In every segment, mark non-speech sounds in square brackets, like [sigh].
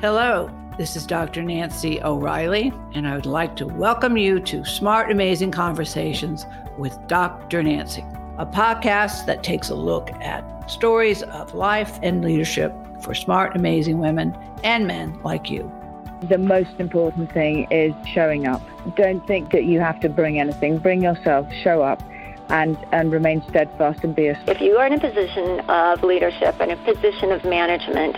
Hello, this is Dr. Nancy O'Reilly, and I would like to welcome you to Smart Amazing Conversations with Dr. Nancy, a podcast that takes a look at stories of life and leadership for smart, amazing women and men like you. The most important thing is showing up. Don't think that you have to bring anything. Bring yourself, show up, and, and remain steadfast and be a. If you are in a position of leadership and a position of management,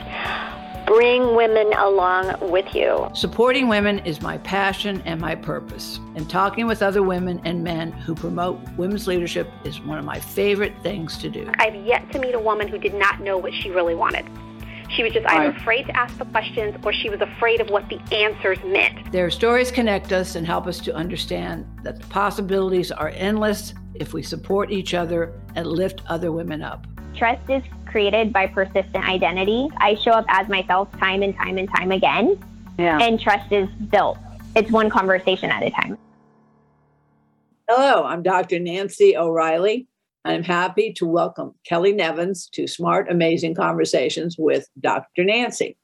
bring women along with you. Supporting women is my passion and my purpose. And talking with other women and men who promote women's leadership is one of my favorite things to do. I've yet to meet a woman who did not know what she really wanted. She was just either afraid to ask the questions or she was afraid of what the answers meant. Their stories connect us and help us to understand that the possibilities are endless if we support each other and lift other women up. Trust is created by persistent identity. I show up as myself time and time and time again. Yeah. And trust is built. It's one conversation at a time. Hello, I'm Dr. Nancy O'Reilly. I'm happy to welcome Kelly Nevins to Smart Amazing Conversations with Dr. Nancy.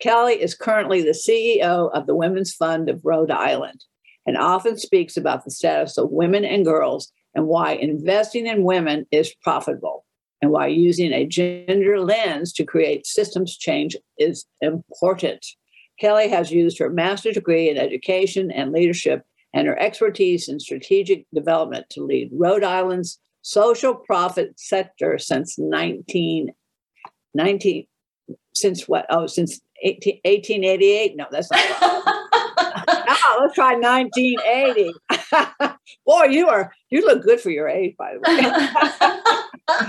Kelly is currently the CEO of the Women's Fund of Rhode Island and often speaks about the status of women and girls and why investing in women is profitable and why using a gender lens to create systems change is important. Kelly has used her master's degree in education and leadership and her expertise in strategic development to lead Rhode Island's social profit sector since 19, 19 since what? Oh, since 18, 1888? No, that's not right. [laughs] no, let's try 1980. [laughs] Boy, you are you look good for your age, by the way. [laughs]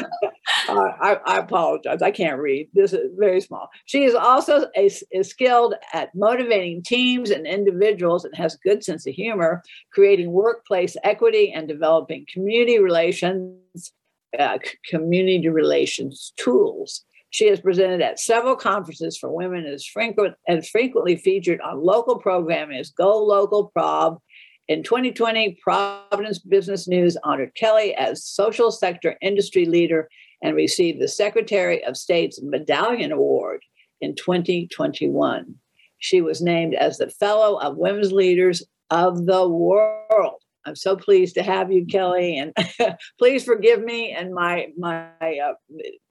uh, I, I, apologize. I can't read. This is very small. She is also a, is skilled at motivating teams and individuals and has a good sense of humor, creating workplace equity and developing community relations, uh, community relations tools. She has presented at several conferences for women and is frequent and frequently featured on local programming as Go Local Prov in 2020, Providence Business News honored Kelly as Social Sector Industry Leader and received the Secretary of State's Medallion Award in 2021. She was named as the Fellow of Women's Leaders of the World. I'm so pleased to have you, Kelly, and [laughs] please forgive me and my my. Uh,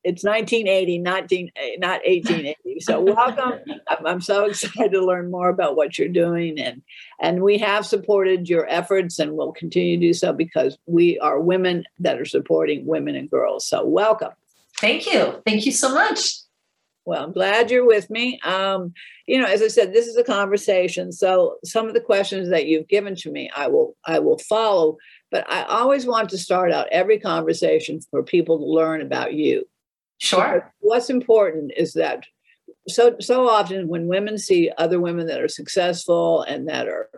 it's 1980, not not 1880. So welcome. [laughs] I'm, I'm so excited to learn more about what you're doing, and and we have supported your efforts, and will continue to do so because we are women that are supporting women and girls. So welcome. Thank you. Thank you so much. Well, I'm glad you're with me. Um, you know, as I said, this is a conversation. So some of the questions that you've given to me, I will I will follow. But I always want to start out every conversation for people to learn about you. Sure. Because what's important is that so so often when women see other women that are successful and that are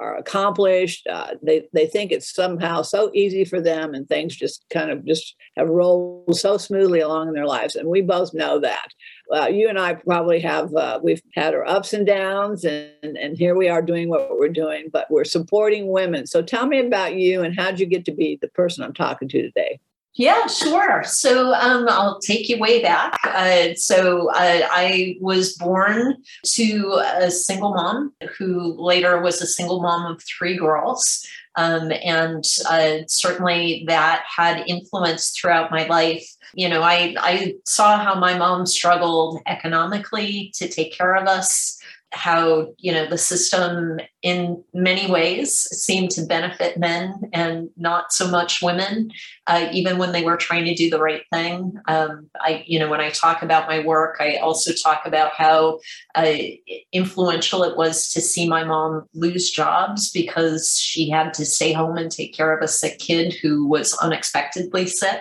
are accomplished. Uh, they they think it's somehow so easy for them, and things just kind of just have rolled so smoothly along in their lives. And we both know that. Uh, you and I probably have uh, we've had our ups and downs, and and here we are doing what we're doing. But we're supporting women. So tell me about you and how'd you get to be the person I'm talking to today? Yeah, sure. So um, I'll take you way back. Uh, so uh, I was born to a single mom who later was a single mom of three girls. Um, and uh, certainly that had influence throughout my life. You know, I, I saw how my mom struggled economically to take care of us how you know the system in many ways seemed to benefit men and not so much women uh, even when they were trying to do the right thing. Um, i you know when i talk about my work i also talk about how uh, influential it was to see my mom lose jobs because she had to stay home and take care of a sick kid who was unexpectedly sick.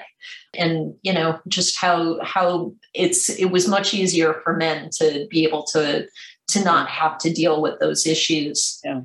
And you know just how how it's it was much easier for men to be able to to not have to deal with those issues. Yeah.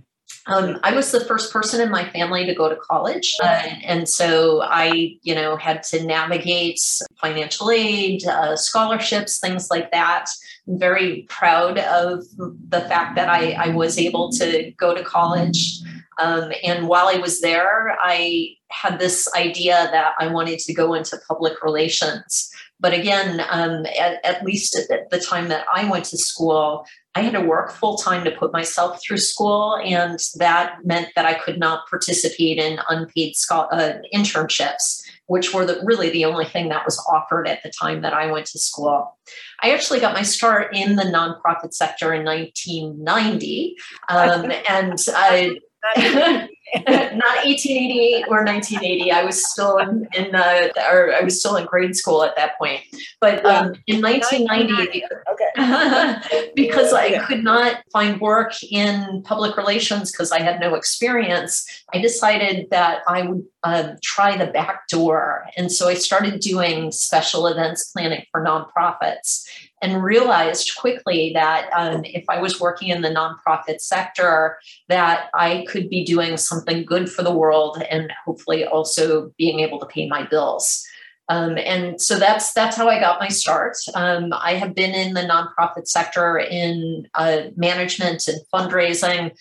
Um, I was the first person in my family to go to college. Uh, and so I, you know, had to navigate financial aid, uh, scholarships, things like that. I'm very proud of the fact that I, I was able to go to college. Um, and while I was there, I had this idea that I wanted to go into public relations. But again, um, at, at, least at the time that I went to school, I had to work full time to put myself through school, and that meant that I could not participate in unpaid scho- uh, internships, which were the, really the only thing that was offered at the time that I went to school. I actually got my start in the nonprofit sector in 1990, um, and I. 1990 [laughs] 1888 or 1980. I was still in, in the, or I was still in grade school at that point. But um, in 1990, okay, [laughs] because I could not find work in public relations because I had no experience, I decided that I would uh, try the back door. And so I started doing special events planning for nonprofits and realized quickly that um, if I was working in the nonprofit sector, that I could be doing something good for the world and hopefully also being able to pay my bills. Um, and so that's that's how I got my start. Um, I have been in the nonprofit sector in uh, management and fundraising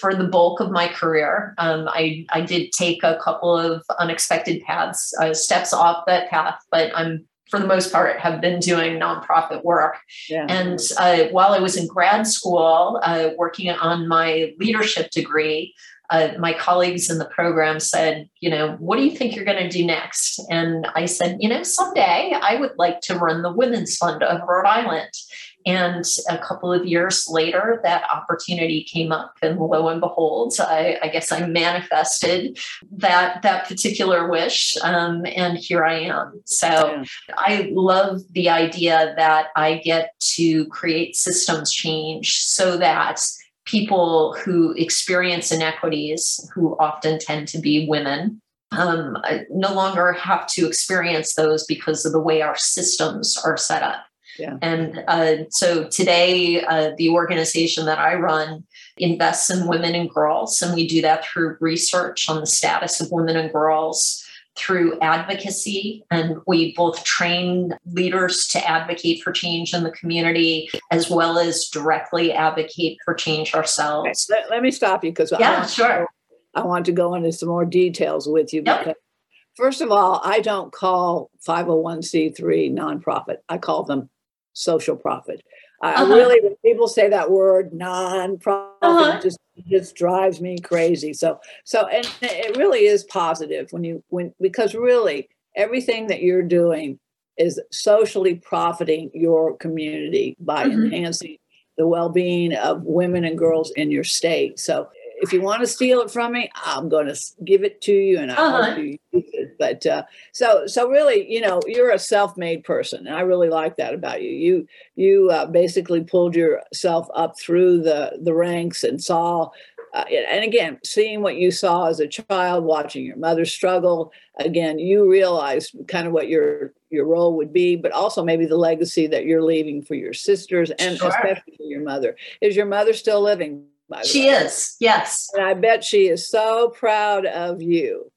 for the bulk of my career. Um, I, I did take a couple of unexpected paths, uh, steps off that path, but I'm for the most part, have been doing nonprofit work. Yeah. And uh, while I was in grad school, uh, working on my leadership degree, uh, my colleagues in the program said, you know, what do you think you're going to do next? And I said, you know, someday I would like to run the Women's Fund of Rhode Island. And a couple of years later, that opportunity came up, and lo and behold, I, I guess I manifested that that particular wish, um, and here I am. So I love the idea that I get to create systems change so that people who experience inequities, who often tend to be women, um, no longer have to experience those because of the way our systems are set up. Yeah. And uh, so today, uh, the organization that I run invests in women and girls, and we do that through research on the status of women and girls, through advocacy. And we both train leaders to advocate for change in the community as well as directly advocate for change ourselves. Let, let me stop you because yeah, I sure. I want to go into some more details with you yep. because First of all, I don't call 501c3 nonprofit. I call them social profit. Uh-huh. I really, when people say that word nonprofit, uh-huh. just just drives me crazy. So, so, and it really is positive when you when because really everything that you're doing is socially profiting your community by mm-hmm. enhancing the well-being of women and girls in your state. So if you want to steal it from me, I'm going to give it to you, and I uh-huh. hope you use it. But uh, so so really, you know, you're a self-made person, and I really like that about you. You you uh, basically pulled yourself up through the the ranks and saw. Uh, and again, seeing what you saw as a child, watching your mother struggle, again, you realize kind of what your your role would be, but also maybe the legacy that you're leaving for your sisters and sure. especially for your mother. Is your mother still living? she way. is, yes. And I bet she is so proud of you.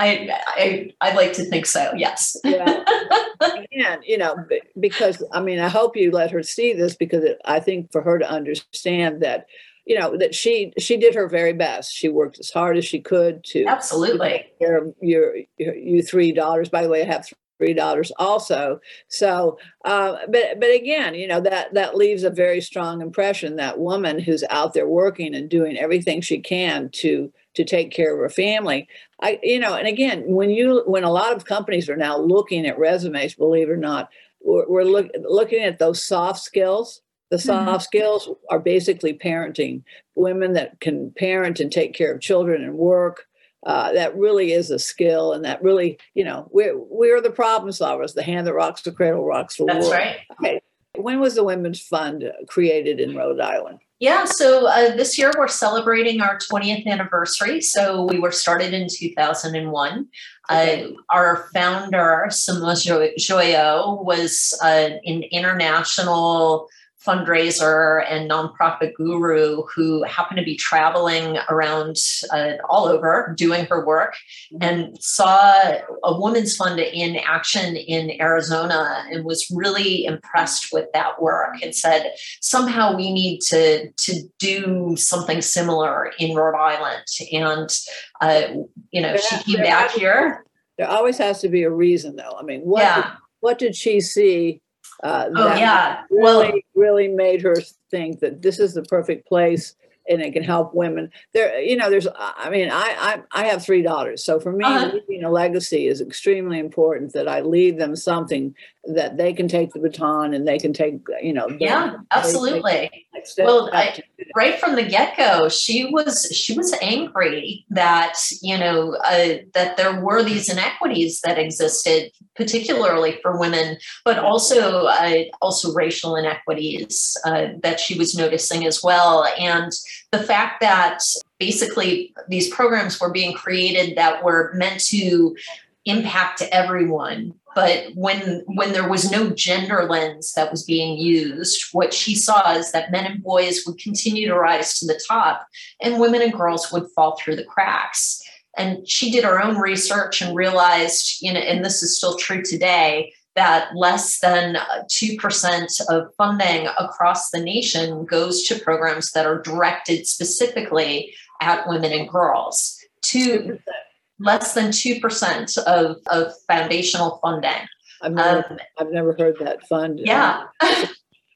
I, I I'd like to think so. Yes. yeah. [laughs] Again, you know, because I mean, I hope you let her see this because it, I think for her to understand that, you know, that she she did her very best. She worked as hard as she could to absolutely of your, your you three daughters. By the way, I have three daughters also. So, uh, but but again, you know that that leaves a very strong impression. That woman who's out there working and doing everything she can to to take care of her family. I you know, and again, when you when a lot of companies are now looking at resumes, believe it or not, we're, we're look, looking at those soft skills. The mm-hmm. soft mm-hmm. skills are basically parenting. Women that can parent and take care of children and work, uh, that really is a skill and that really you know we're we're the problem solvers the hand that rocks the cradle rocks the That's world right okay. when was the women's fund created in rhode island yeah so uh, this year we're celebrating our 20th anniversary so we were started in 2001 uh, our founder Simone Joyaux was uh, an international fundraiser and nonprofit guru who happened to be traveling around uh, all over doing her work and saw a women's fund in action in Arizona and was really impressed with that work and said somehow we need to to do something similar in Rhode Island. And uh, you know she came back here. There always has to be a reason though. I mean what yeah. did, what did she see Uh, oh yeah, really, well, really made her think that this is the perfect place and it can help women. There, you know, there's. I mean, I I, I have three daughters, so for me, uh-huh. leaving a legacy is extremely important. That I leave them something that they can take the baton and they can take. You know. Yeah, absolutely. well, I, right from the get go, she was she was angry that you know uh, that there were these inequities that existed, particularly for women, but also uh, also racial inequities uh, that she was noticing as well, and the fact that basically these programs were being created that were meant to impact everyone but when when there was no gender lens that was being used what she saw is that men and boys would continue to rise to the top and women and girls would fall through the cracks and she did her own research and realized you know and this is still true today that less than uh, 2% of funding across the nation goes to programs that are directed specifically at women and girls. Two, less than 2% of, of foundational funding. I've never, um, I've never heard that fund. Yeah. [laughs]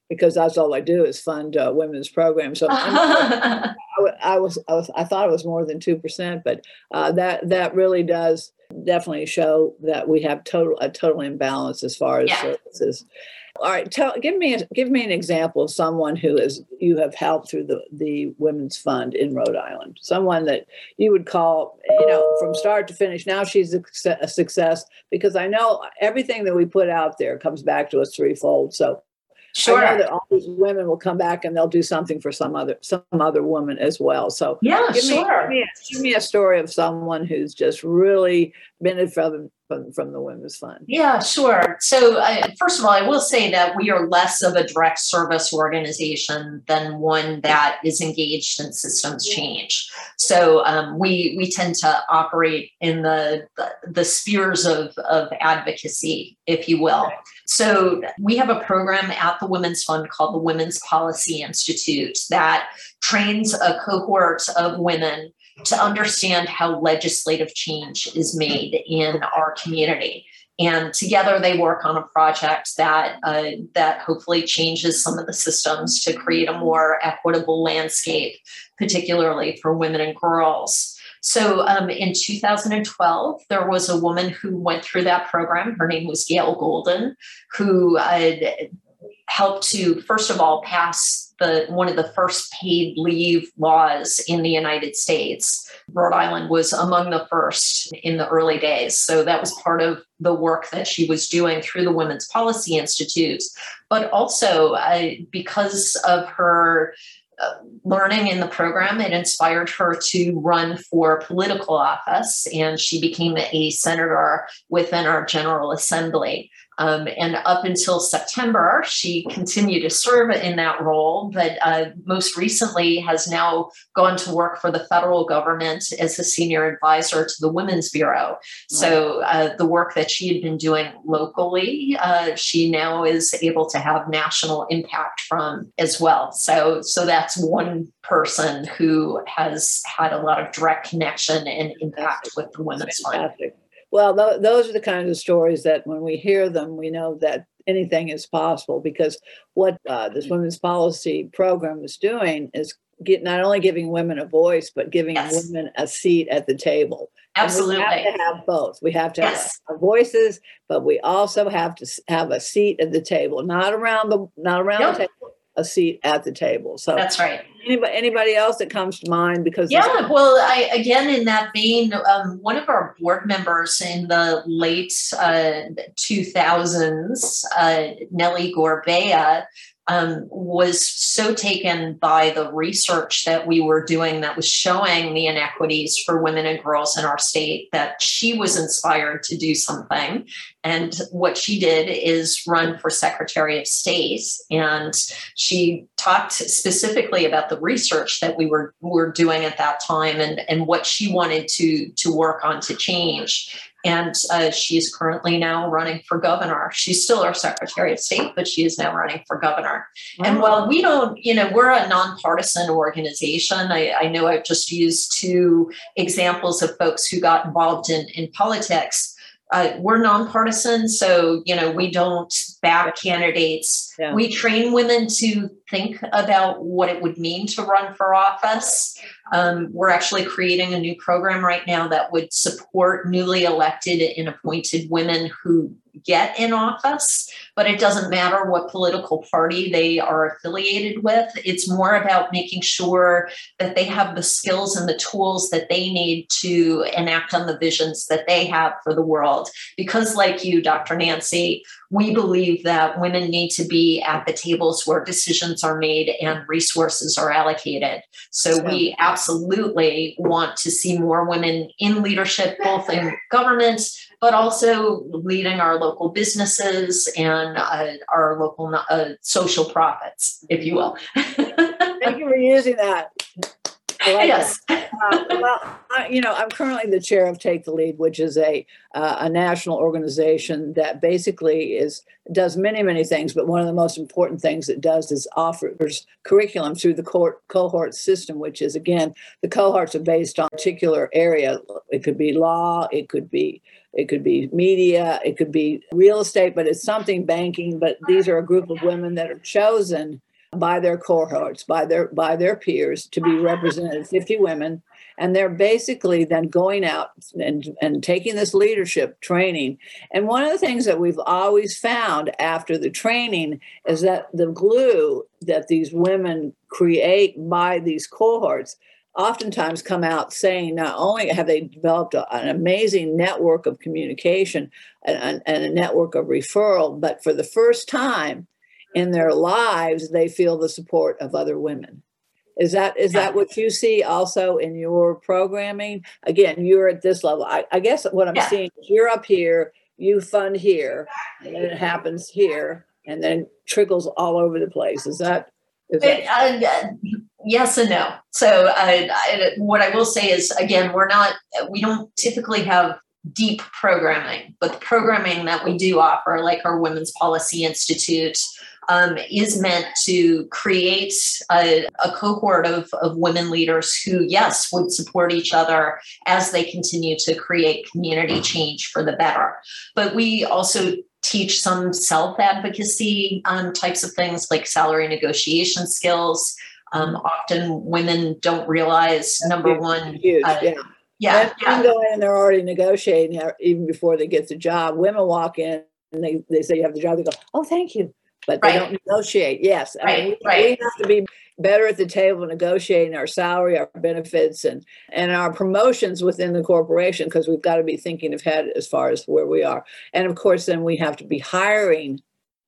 because that's all I do is fund uh, women's programs. So [laughs] I, I, was, I was, I thought it was more than two percent, but uh, that that really does definitely show that we have total a total imbalance as far as yeah. services. All right, tell give me a, give me an example of someone who is you have helped through the the Women's Fund in Rhode Island. Someone that you would call, you know, from start to finish. Now she's a, success because I know everything that we put out there comes back to us threefold. So Sure. I know that all these women will come back and they'll do something for some other some other woman as well. So yeah, give sure. Me, give, me a, give me a story of someone who's just really benefited from from, from the Women's Fund? Yeah, sure. So, uh, first of all, I will say that we are less of a direct service organization than one that is engaged in systems change. So, um, we we tend to operate in the the, the spheres of, of advocacy, if you will. So, we have a program at the Women's Fund called the Women's Policy Institute that trains a cohort of women to understand how legislative change is made in our community. And together they work on a project that uh, that hopefully changes some of the systems to create a more equitable landscape, particularly for women and girls. So um, in 2012, there was a woman who went through that program. Her name was Gayle Goldin, who uh, helped to, first of all, pass the one of the first paid leave laws in the United States. Rhode Island was among the first in the early days. So that was part of the work that she was doing through the Women's Policy Institute. But also uh, because of her uh, learning in the program, it inspired her to run for political office, and she became a senator within our General Assembly. Um, and up until September, she continued to serve in that role, but uh, most recently has now gone to work for the federal government as a senior advisor to the Women's Bureau. So uh, the work that she had been doing locally, uh, she now is able to have national impact from as well. So, so that's one person who has had a lot of direct connection and impact with the Women's Fund. Well, th- those are the kinds of stories that when we hear them, we know that anything is possible because what uh, this women's policy program is doing is get not only giving women a voice, but giving yes. women a seat at the table. Absolutely. And we have to have both. We have to yes. have our voices, but we also have to have a seat at the table, not around the not around the table, a seat at the table. So that's right. Anybody, anybody else that comes to mind? Because yeah, well, I again in that vein, um, one of our board members in the late uh, thousands, uh, Nellie Gorbea, um, was so taken by the research that we were doing that was showing the inequities for women and girls in our state that she was inspired to do something. And what she did is run for Secretary of State. And she talked specifically about the research that we were, were doing at that time and, and what she wanted to, to work on to change and uh, she's currently now running for governor. She's still our Secretary of State, but she is now running for governor. Wow. And while we don't, you know, we're a nonpartisan organization. I, I, know I've just used two examples of folks who got involved in, in politics. Uh, we're nonpartisan, so you know we don't back candidates. Yeah. We train women to think about what it would mean to run for office. Um, we're actually creating a new program right now that would support newly elected and appointed women who get in office, but it doesn't matter what political party they are affiliated with. It's more about making sure that they have the skills and the tools that they need to enact on the visions that they have for the world. Because, like you, Dr. Nancy, we believe that women need to be at the tables where decisions are made and resources are allocated. So, we absolutely want to see more women in leadership, both in government but also leading our local businesses and uh, our local uh, social profits, if you will. [laughs] Thank you for using that. Like yes. [laughs] Uh, well, I, you know, I'm currently the chair of Take the Lead, which is a uh, a national organization that basically is does many many things, but one of the most important things it does is offers curriculum through the cohort, cohort system, which is again the cohorts are based on a particular area. It could be law, it could be it could be media, it could be real estate, but it's something banking. But these are a group of women that are chosen by their cohorts, by their by their peers to be represented, 50 women. And they're basically then going out and, and taking this leadership training. And one of the things that we've always found after the training is that the glue that these women create by these cohorts oftentimes come out saying not only have they developed a, an amazing network of communication and, and, a network of referral, but for the first time in their lives, they feel the support of other women. Is that is that what you see also in your programming? Again, you're at this level. I, I guess what I'm yeah. seeing is you're up here, you fund here, and then it happens here, and then trickles all over the place. Is that? Is that- it, uh, yes and no. So I, what I will say is again, we're not we don't typically have deep programming, but the programming that we do offer, like our Women's Policy Institute, um, is meant to create a, a cohort of, of women leaders who, yes, would support each other as they continue to create community change for the better. But we also teach some self advocacy um, types of things like salary negotiation skills um, often women don't realize number one. Huge, uh, yeah. Yeah, yeah. go in and they're already negotiating even before they get the job. Women walk in and they, they say you have the job. They go, oh, thank you. But they right. don't negotiate. Yes. Right, I mean, we, right. we have to be better at the table negotiating our salary, our benefits, and and our promotions within the corporation because we've got to be thinking ahead as far as where we are. And of course, then we have to be hiring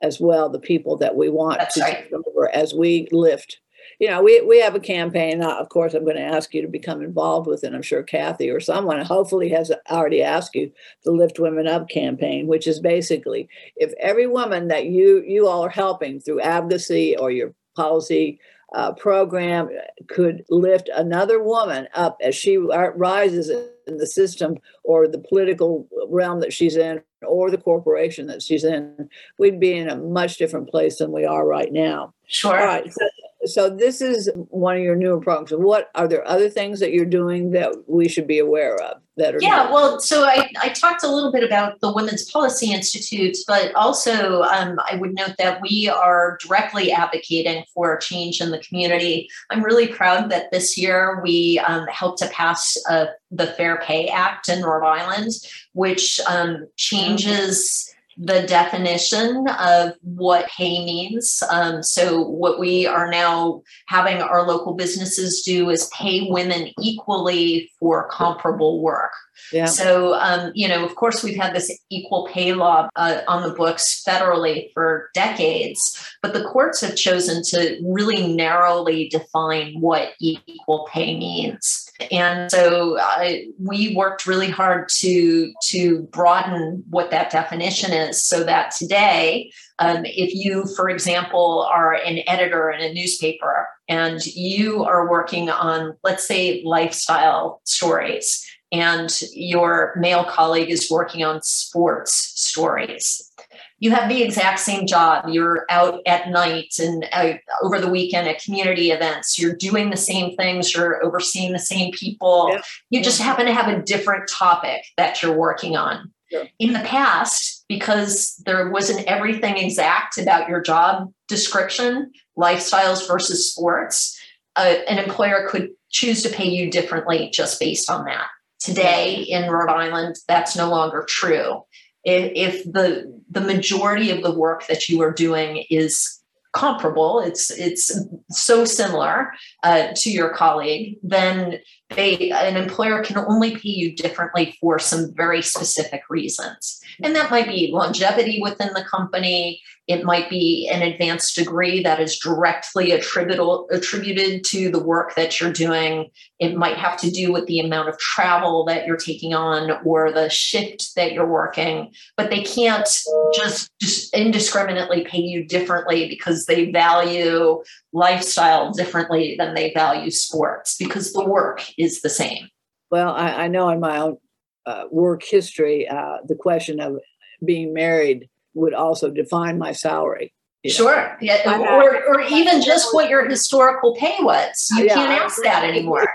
as well the people that we want That's to right. deliver as we lift you know, we, we have a campaign. Of course, I'm going to ask you to become involved with it. I'm sure Kathy or someone hopefully has already asked you the Lift Women Up campaign, which is basically if every woman that you you all are helping through advocacy or your policy uh, program could lift another woman up as she rises in the system or the political realm that she's in or the corporation that she's in, we'd be in a much different place than we are right now. Sure. All right. So so this is one of your newer programs. What are there other things that you're doing that we should be aware of that are? Yeah, well, so I, I talked a little bit about the Women's Policy Institute, but also um, I would note that we are directly advocating for change in the community. I'm really proud that this year we um, helped to pass uh, the Fair Pay Act in Rhode Island, which um, changes the definition of what pay means. Um, so, what we are now having our local businesses do is pay women equally for comparable work. Yeah. So, um, you know, of course, we've had this equal pay law uh, on the books federally for decades, but the courts have chosen to really narrowly define what equal pay means. And so uh, we worked really hard to to broaden what that definition is, so that today, um, if you, for example, are an editor in a newspaper and you are working on, let's say, lifestyle stories and your male colleague is working on sports stories. You have the exact same job. You're out at night and uh, over the weekend at community events. You're doing the same things. You're overseeing the same people. Yep. You just happen to have a different topic that you're working on. Sure. In the past, because there wasn't everything exact about your job description, lifestyles versus sports, uh, an employer could choose to pay you differently just based on that. Today in Rhode Island, that's no longer true. If, if the the majority of the work that you are doing is comparable, it's it's so similar uh, to your colleague, then they an employer can only pay you differently for some very specific reasons. And that might be longevity within the company. It might be an advanced degree that is directly attributable attributed to the work that you're doing. It might have to do with the amount of travel that you're taking on or the shift that you're working, but they can't just, just indiscriminately pay you differently because they value lifestyle differently than they value sports because the work is the same. Well, I, I know in my own uh, work history, uh, the question of being married would also define my salary. Sure. Yeah. Or, or even just what your historical pay was. You yeah, can't ask that anymore.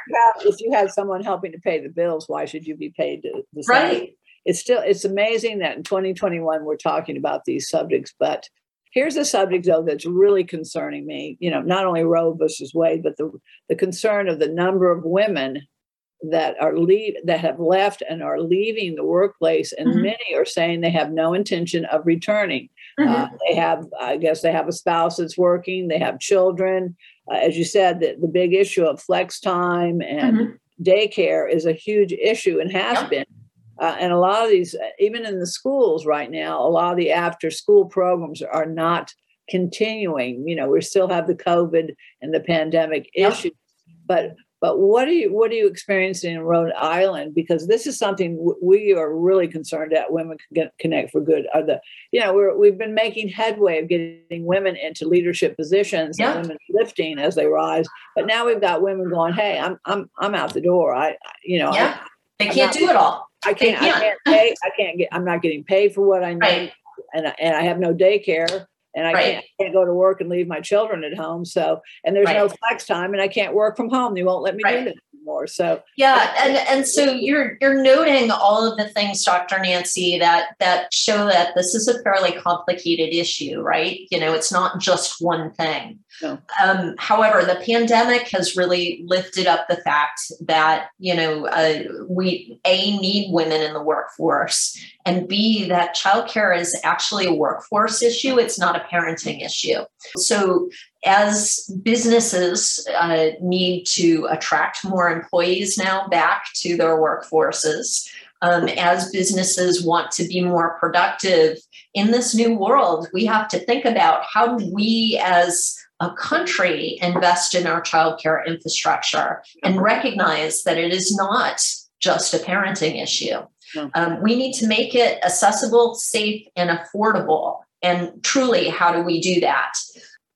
If you, have, had someone helping to pay the bills, why should you be paid the Right. It's still it's amazing that in 2021 we're talking about these subjects, but here's a subject though that's really concerning me. You know, not only Roe versus Wade, but the the concern of the number of women that are leave that have left and are leaving the workplace and mm-hmm. many are saying they have no intention of returning uh, mm-hmm. uh, they have i guess they have a spouse that's working they have children uh, as you said the, the big issue of flex time and mm-hmm. daycare is a huge issue and has yep. been uh, and a lot of these even in the schools right now a lot of the after school programs are not continuing you know we still have the covid and the pandemic yep. issues but but what are you what are you experiencing in Rhode Island? Because this is something we are really concerned at. Women Connect for Good are the you know we're, we've been making headway of getting women into leadership positions yeah. and women lifting as they rise. But now we've got women going, hey, I'm I'm I'm out the door. I you know yeah. I, they can't not, do it all. I can't. I can't pay. I can't get. I'm not getting paid for what I need, right. and and I have no daycare and I, right. can't, can't, go to work and leave my children at home. So, and there's right. no flex time, and I can't work from home. They won't let me right. do that anymore. So, yeah, and and so you're you're noting all of the things, Dr. Nancy, that that show that this is a fairly complicated issue, right? You know, it's not just one thing. No. Um, however, the pandemic has really lifted up the fact that you know uh, we a need women in the workforce, and b that childcare is actually a workforce issue. It's not a parenting issue. So as businesses uh, need to attract more employees now back to their workforces, um, as businesses want to be more productive in this new world, we have to think about how do we as a country invest in our childcare infrastructure and recognize that it is not just a parenting issue. Um, we need to make it accessible, safe, and affordable. And truly, how do we do that?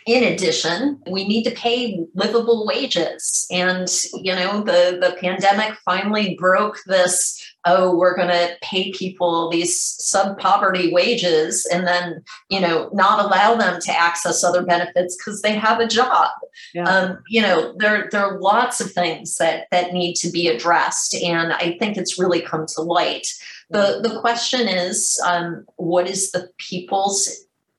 in addition, we need to pay livable wages. And, you know, the, the pandemic finally broke this oh, we're going to pay people these sub poverty wages and then, you know, not allow them to access other benefits because they have a job. Yeah. Um, you know, there, there are lots of things that, that need to be addressed. And I think it's really come to light. The, the question is um, what is the people's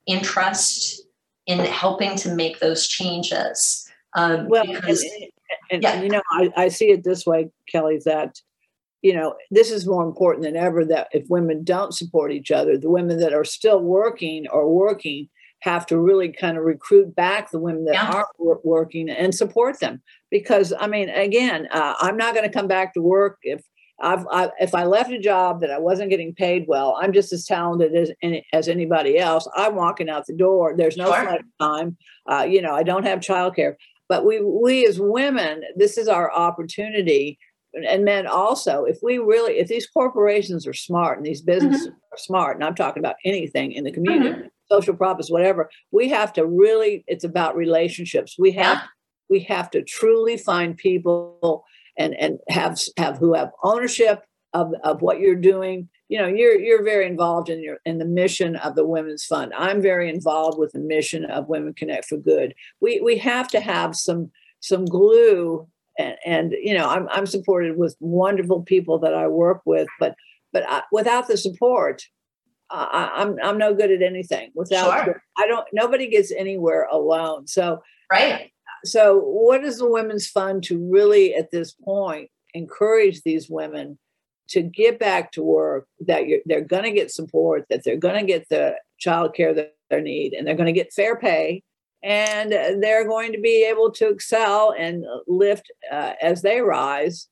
interest in helping to make those changes. Um, well, because, and, and, yeah. and, you know, I, I see it this way, Kelly, that you know this is more important than ever that if women don't support each other the women that are still working or working have to really kind of recruit back the women that yeah. aren't working and support them because i mean again uh, i'm not going to come back to work if I've, I, if I left a job that I wasn't getting paid well, I'm just as talented as any, as anybody else. I'm walking out the door. There's no sure. time. Uh, you know, I don't have childcare. But we we as women, this is our opportunity, and men also. If we really, if these corporations are smart and these businesses mm-hmm. are smart, and I'm talking about anything in the community, mm-hmm. social profits, whatever, we have to really. It's about relationships. We have yeah. we have to truly find people and and have have who have ownership of, of what you're doing you know you're you're very involved in your in the mission of the women's fund i'm very involved with the mission of women connect for good we we have to have some some glue and, and you know I'm, I'm supported with wonderful people that i work with but but I, without the support, I, I'm I'm no good at anything. Without sure. I don't nobody gets anywhere alone. So right. So what is the Women's Fund to really at this point encourage these women to get back to work? That they're going to get support, that they're going to get the child care that they need, and they're going to get fair pay, and they're going to be able to excel and lift uh, as they rise.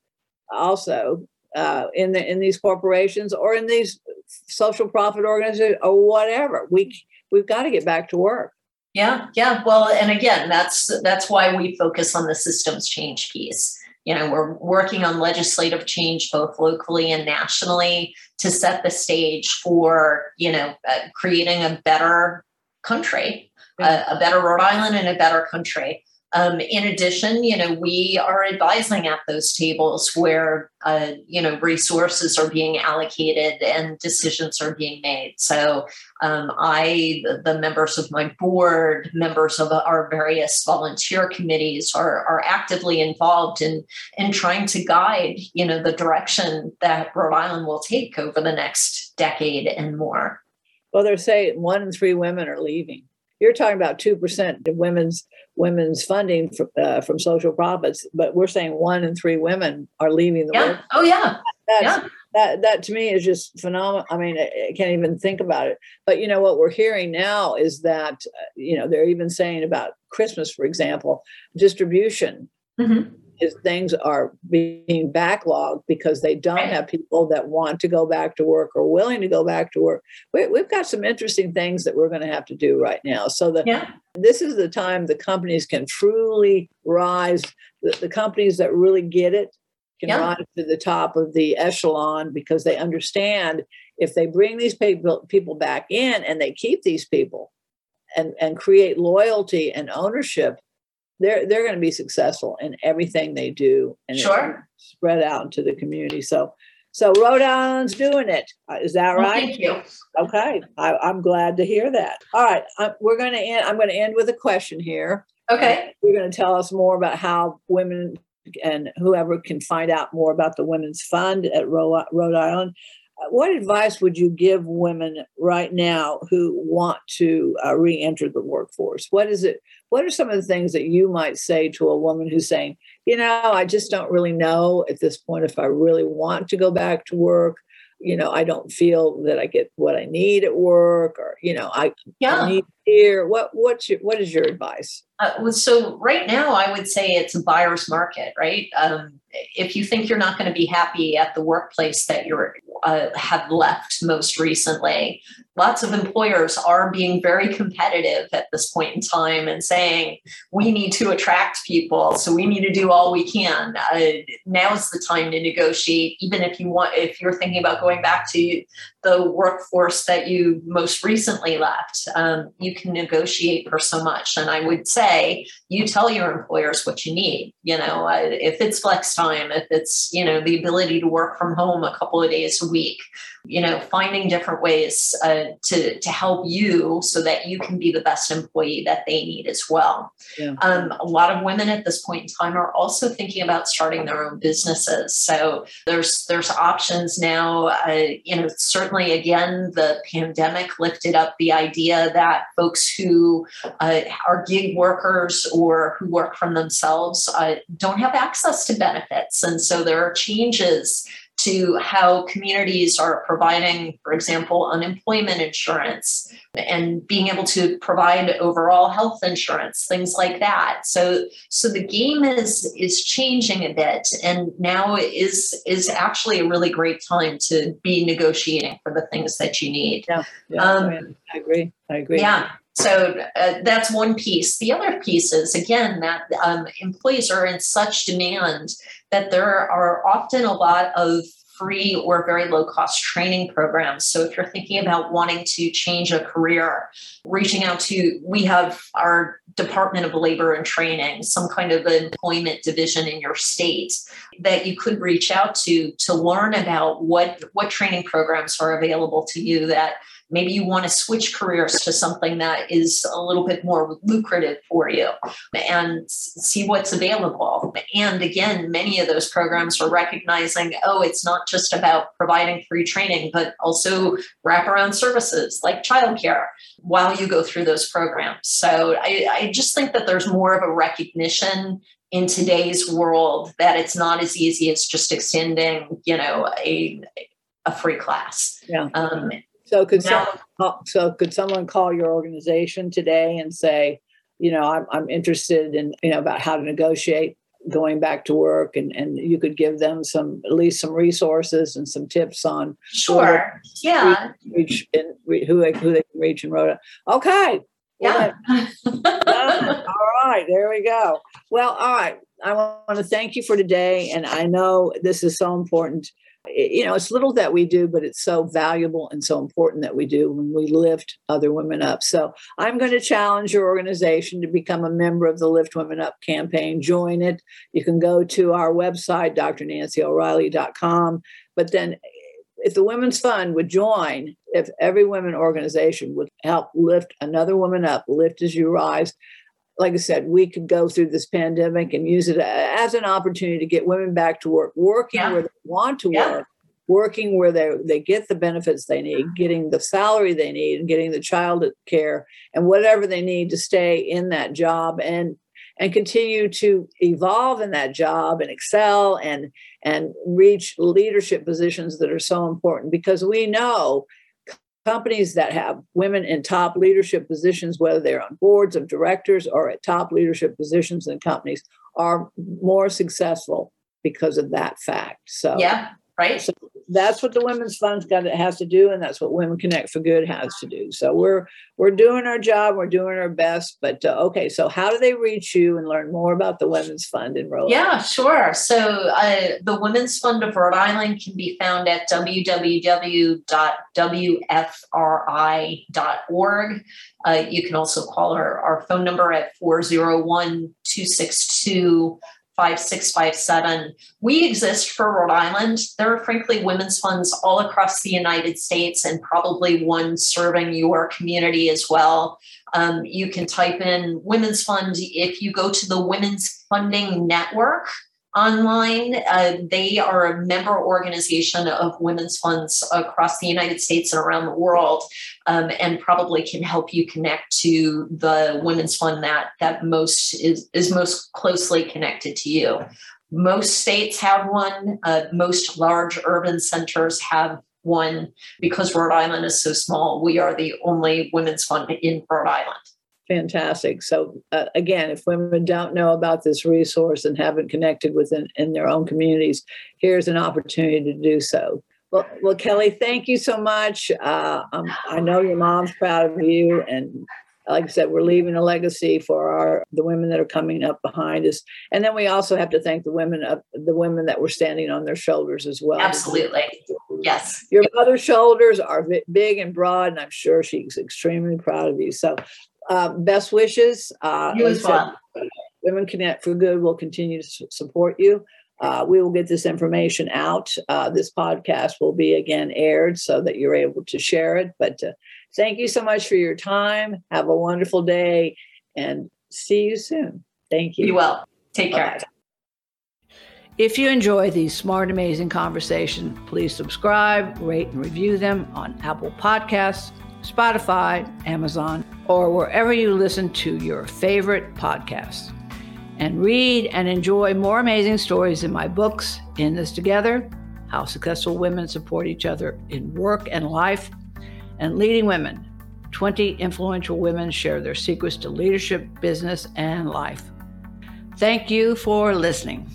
Also, uh, in the in these corporations or in these social profit organizations or whatever. We we've got to get back to work. Yeah, yeah. Well, and again, that's that's why we focus on the systems change piece. You know, we're working on legislative change both locally and nationally to set the stage for you know uh, creating a better country, yeah. a, a better Rhode Island, and a better country. Um, in addition, you know, we are advising at those tables where, uh, you know, resources are being allocated and decisions are being made. So um, I, the members of my board, members of our various volunteer committees are, are actively involved in, in trying to guide, you know, the direction that Rhode Island will take over the next decade and more. Well, they're saying one in three women are leaving. You're talking about 2% of women's women's funding from, uh, from social profits, but we're saying one in three women are leaving the yeah. work. Oh yeah. That's, yeah. That, that to me is just phenomenal. I mean, I, I, can't even think about it. But you know what we're hearing now is that uh, you know they're even saying about Christmas, for example, distribution. Mm-hmm is things are being backlogged because they don't have people that want to go back to work or willing to go back to work. We, have got some interesting things that we're going to have to do right now. So the yeah. this is the time the companies can truly rise. The, the companies that really get it can yeah. rise to the top of the echelon because they understand if they bring these people people back in and they keep these people and and create loyalty and ownership they're they're going to be successful in everything they do and sure. spread out into the community. So so Rhode Island's doing it. Uh, that right? thank you. Okay, I, am glad to hear that. All right, I'm, we're going to end. I'm going to end with a question here. Okay, you're going to tell us more about how women and whoever can find out more about the Women's Fund at Rhode, Rhode Island. Uh, what advice would you give women right now who want to uh, re-enter the workforce? What is it? What are some of the things that you might say to a woman who's saying, you know, I just don't really know at this point if I really want to go back to work. You know, I don't feel that I get what I need at work, or you know, I, yeah. I need here. What what's your, what is your advice? Uh, so right now, I would say it's a buyer's market, right? Um, if you think you're not going to be happy at the workplace that you're uh, have left most recently, lots of employers are being very competitive at this point in time and saying we need to attract people so we need to do all we can. Uh, now's the time to negotiate even if you want if you're thinking about going back to the workforce that you most recently left um, you can negotiate for so much. And i would say you tell your employers what you need you know uh, if it's flex time if it's you know the ability to work from home a couple of days a week you know finding different ways uh, to to help you so that you can be the best employee that they need as well. Yeah. um, a lot of women at this point in time are also thinking about starting their own businesses. So there's there's options now. Uh, you know certainly again the pandemic lifted up the idea that folks who uh, are gig workers or who work from themselves uh, don't have access to benefits. And so there are changes to how communities are providing, for example, unemployment insurance and being able to provide overall health insurance, things like that. So, so the game is is changing a bit, and now is is actually a really great time to be negotiating for the things that you need. Yeah, yeah um, I agree. I agree. Yeah. So uh, that's one piece. The other piece is, again, that um, employees are in such demand that there are often a lot of free or very low cost training programs. So if you're thinking about wanting to change a career, reaching out to, we have our Department of Labor and Training, some kind of employment division in your state that you could reach out to to learn about what what training programs are available to you that maybe you want to switch careers to something that is a little bit more lucrative for you and see what's available. And again, many of those programs are recognizing, oh, it's not just about providing free training, but also wraparound services like childcare while you go through those programs. So I, I just think that there's more of a recognition in today's world that it's not as easy as just extending, you know, a a free class. Yeah. Um, so could now, someone uh, so could someone call your organization today and say, you know, I'm I'm interested in you know about how to negotiate going back to work and and you could give them some at least some resources and some tips on sure yeah reach in, who they who they can reach in Rhode okay [laughs] yeah. all right, there we go. Well, all right. I want to thank you for today. And I know this is so important. You know, it's little that we do, but it's so valuable and so important that we do when we lift other women up. So I'm going to challenge your organization to become a member of the Lift Women Up campaign. Join it. You can go to our website, drnancyoreilly.com. But then if the Women's Fund would join, if every women organization would help lift another woman up, lift as you rise, like I said, we could go through this pandemic and use it as an opportunity to get women back to work, working yeah. where they want to yeah. work, working where they, they get the benefits they need, getting the salary they need, and getting the child care and whatever they need to stay in that job and and continue to evolve in that job and excel and and reach leadership positions that are so important because we know companies that have women in top leadership positions whether they're on boards of directors or at top leadership positions in companies are more successful because of that fact so. Yeah right. So that's what the women's fund's got it has to do and that's what women connect for good has to do. So we're we're doing our job we're doing our best but uh, okay so how do they reach you and learn more about the women's fund in rhode yeah sure. So uh, the women's fund of rhode island can be found at www.wfri.org uh, you can also call our, our phone number at 401 262 5657. We exist for Rhode Island. There are frankly women's funds all across the United States and probably one serving your community as well. Um, you can type in Women's Fund. If you go to the Women's Funding Network, online. Uh, they are a member organization of women's funds across the United States and around the world, um, and probably can help you connect to the women's fund that that most is is most closely connected to you. Most states have one. Uh, most large urban centers have one because Rhode Island is so small. We are the only women's fund in Rhode Island fantastic. So uh, again, if women don't know about this resource and haven't connected with it in their own communities, here's an opportunity to do so. Well, well, Kelly, thank you so much. Uh, um, I know your mom's proud of you, and like I said, we're leaving a legacy for our the women that are coming up behind us, and then we also have to thank the women of the women that were standing on their shoulders as well. Absolutely, yes. Your mother's shoulders are big and broad, and I'm sure she's extremely proud of you. So, uh, best wishes. Uh, you as well. Women Connect for Good will continue to support you. Uh, we will get this information out. Uh, this podcast will be again aired so that you're able to share it. But uh, thank you so much for your time. Have a wonderful day and see you soon. Thank you. You will. Take care. If you enjoy these smart, amazing conversations, please subscribe, rate, and review them on Apple Podcasts, Spotify, Amazon, or wherever you listen to your favorite podcasts. And read and enjoy more amazing stories in my books, In This Together How Successful Women Support Each Other in Work and Life, and Leading Women 20 Influential Women Share Their Secrets to Leadership, Business, and Life. Thank you for listening.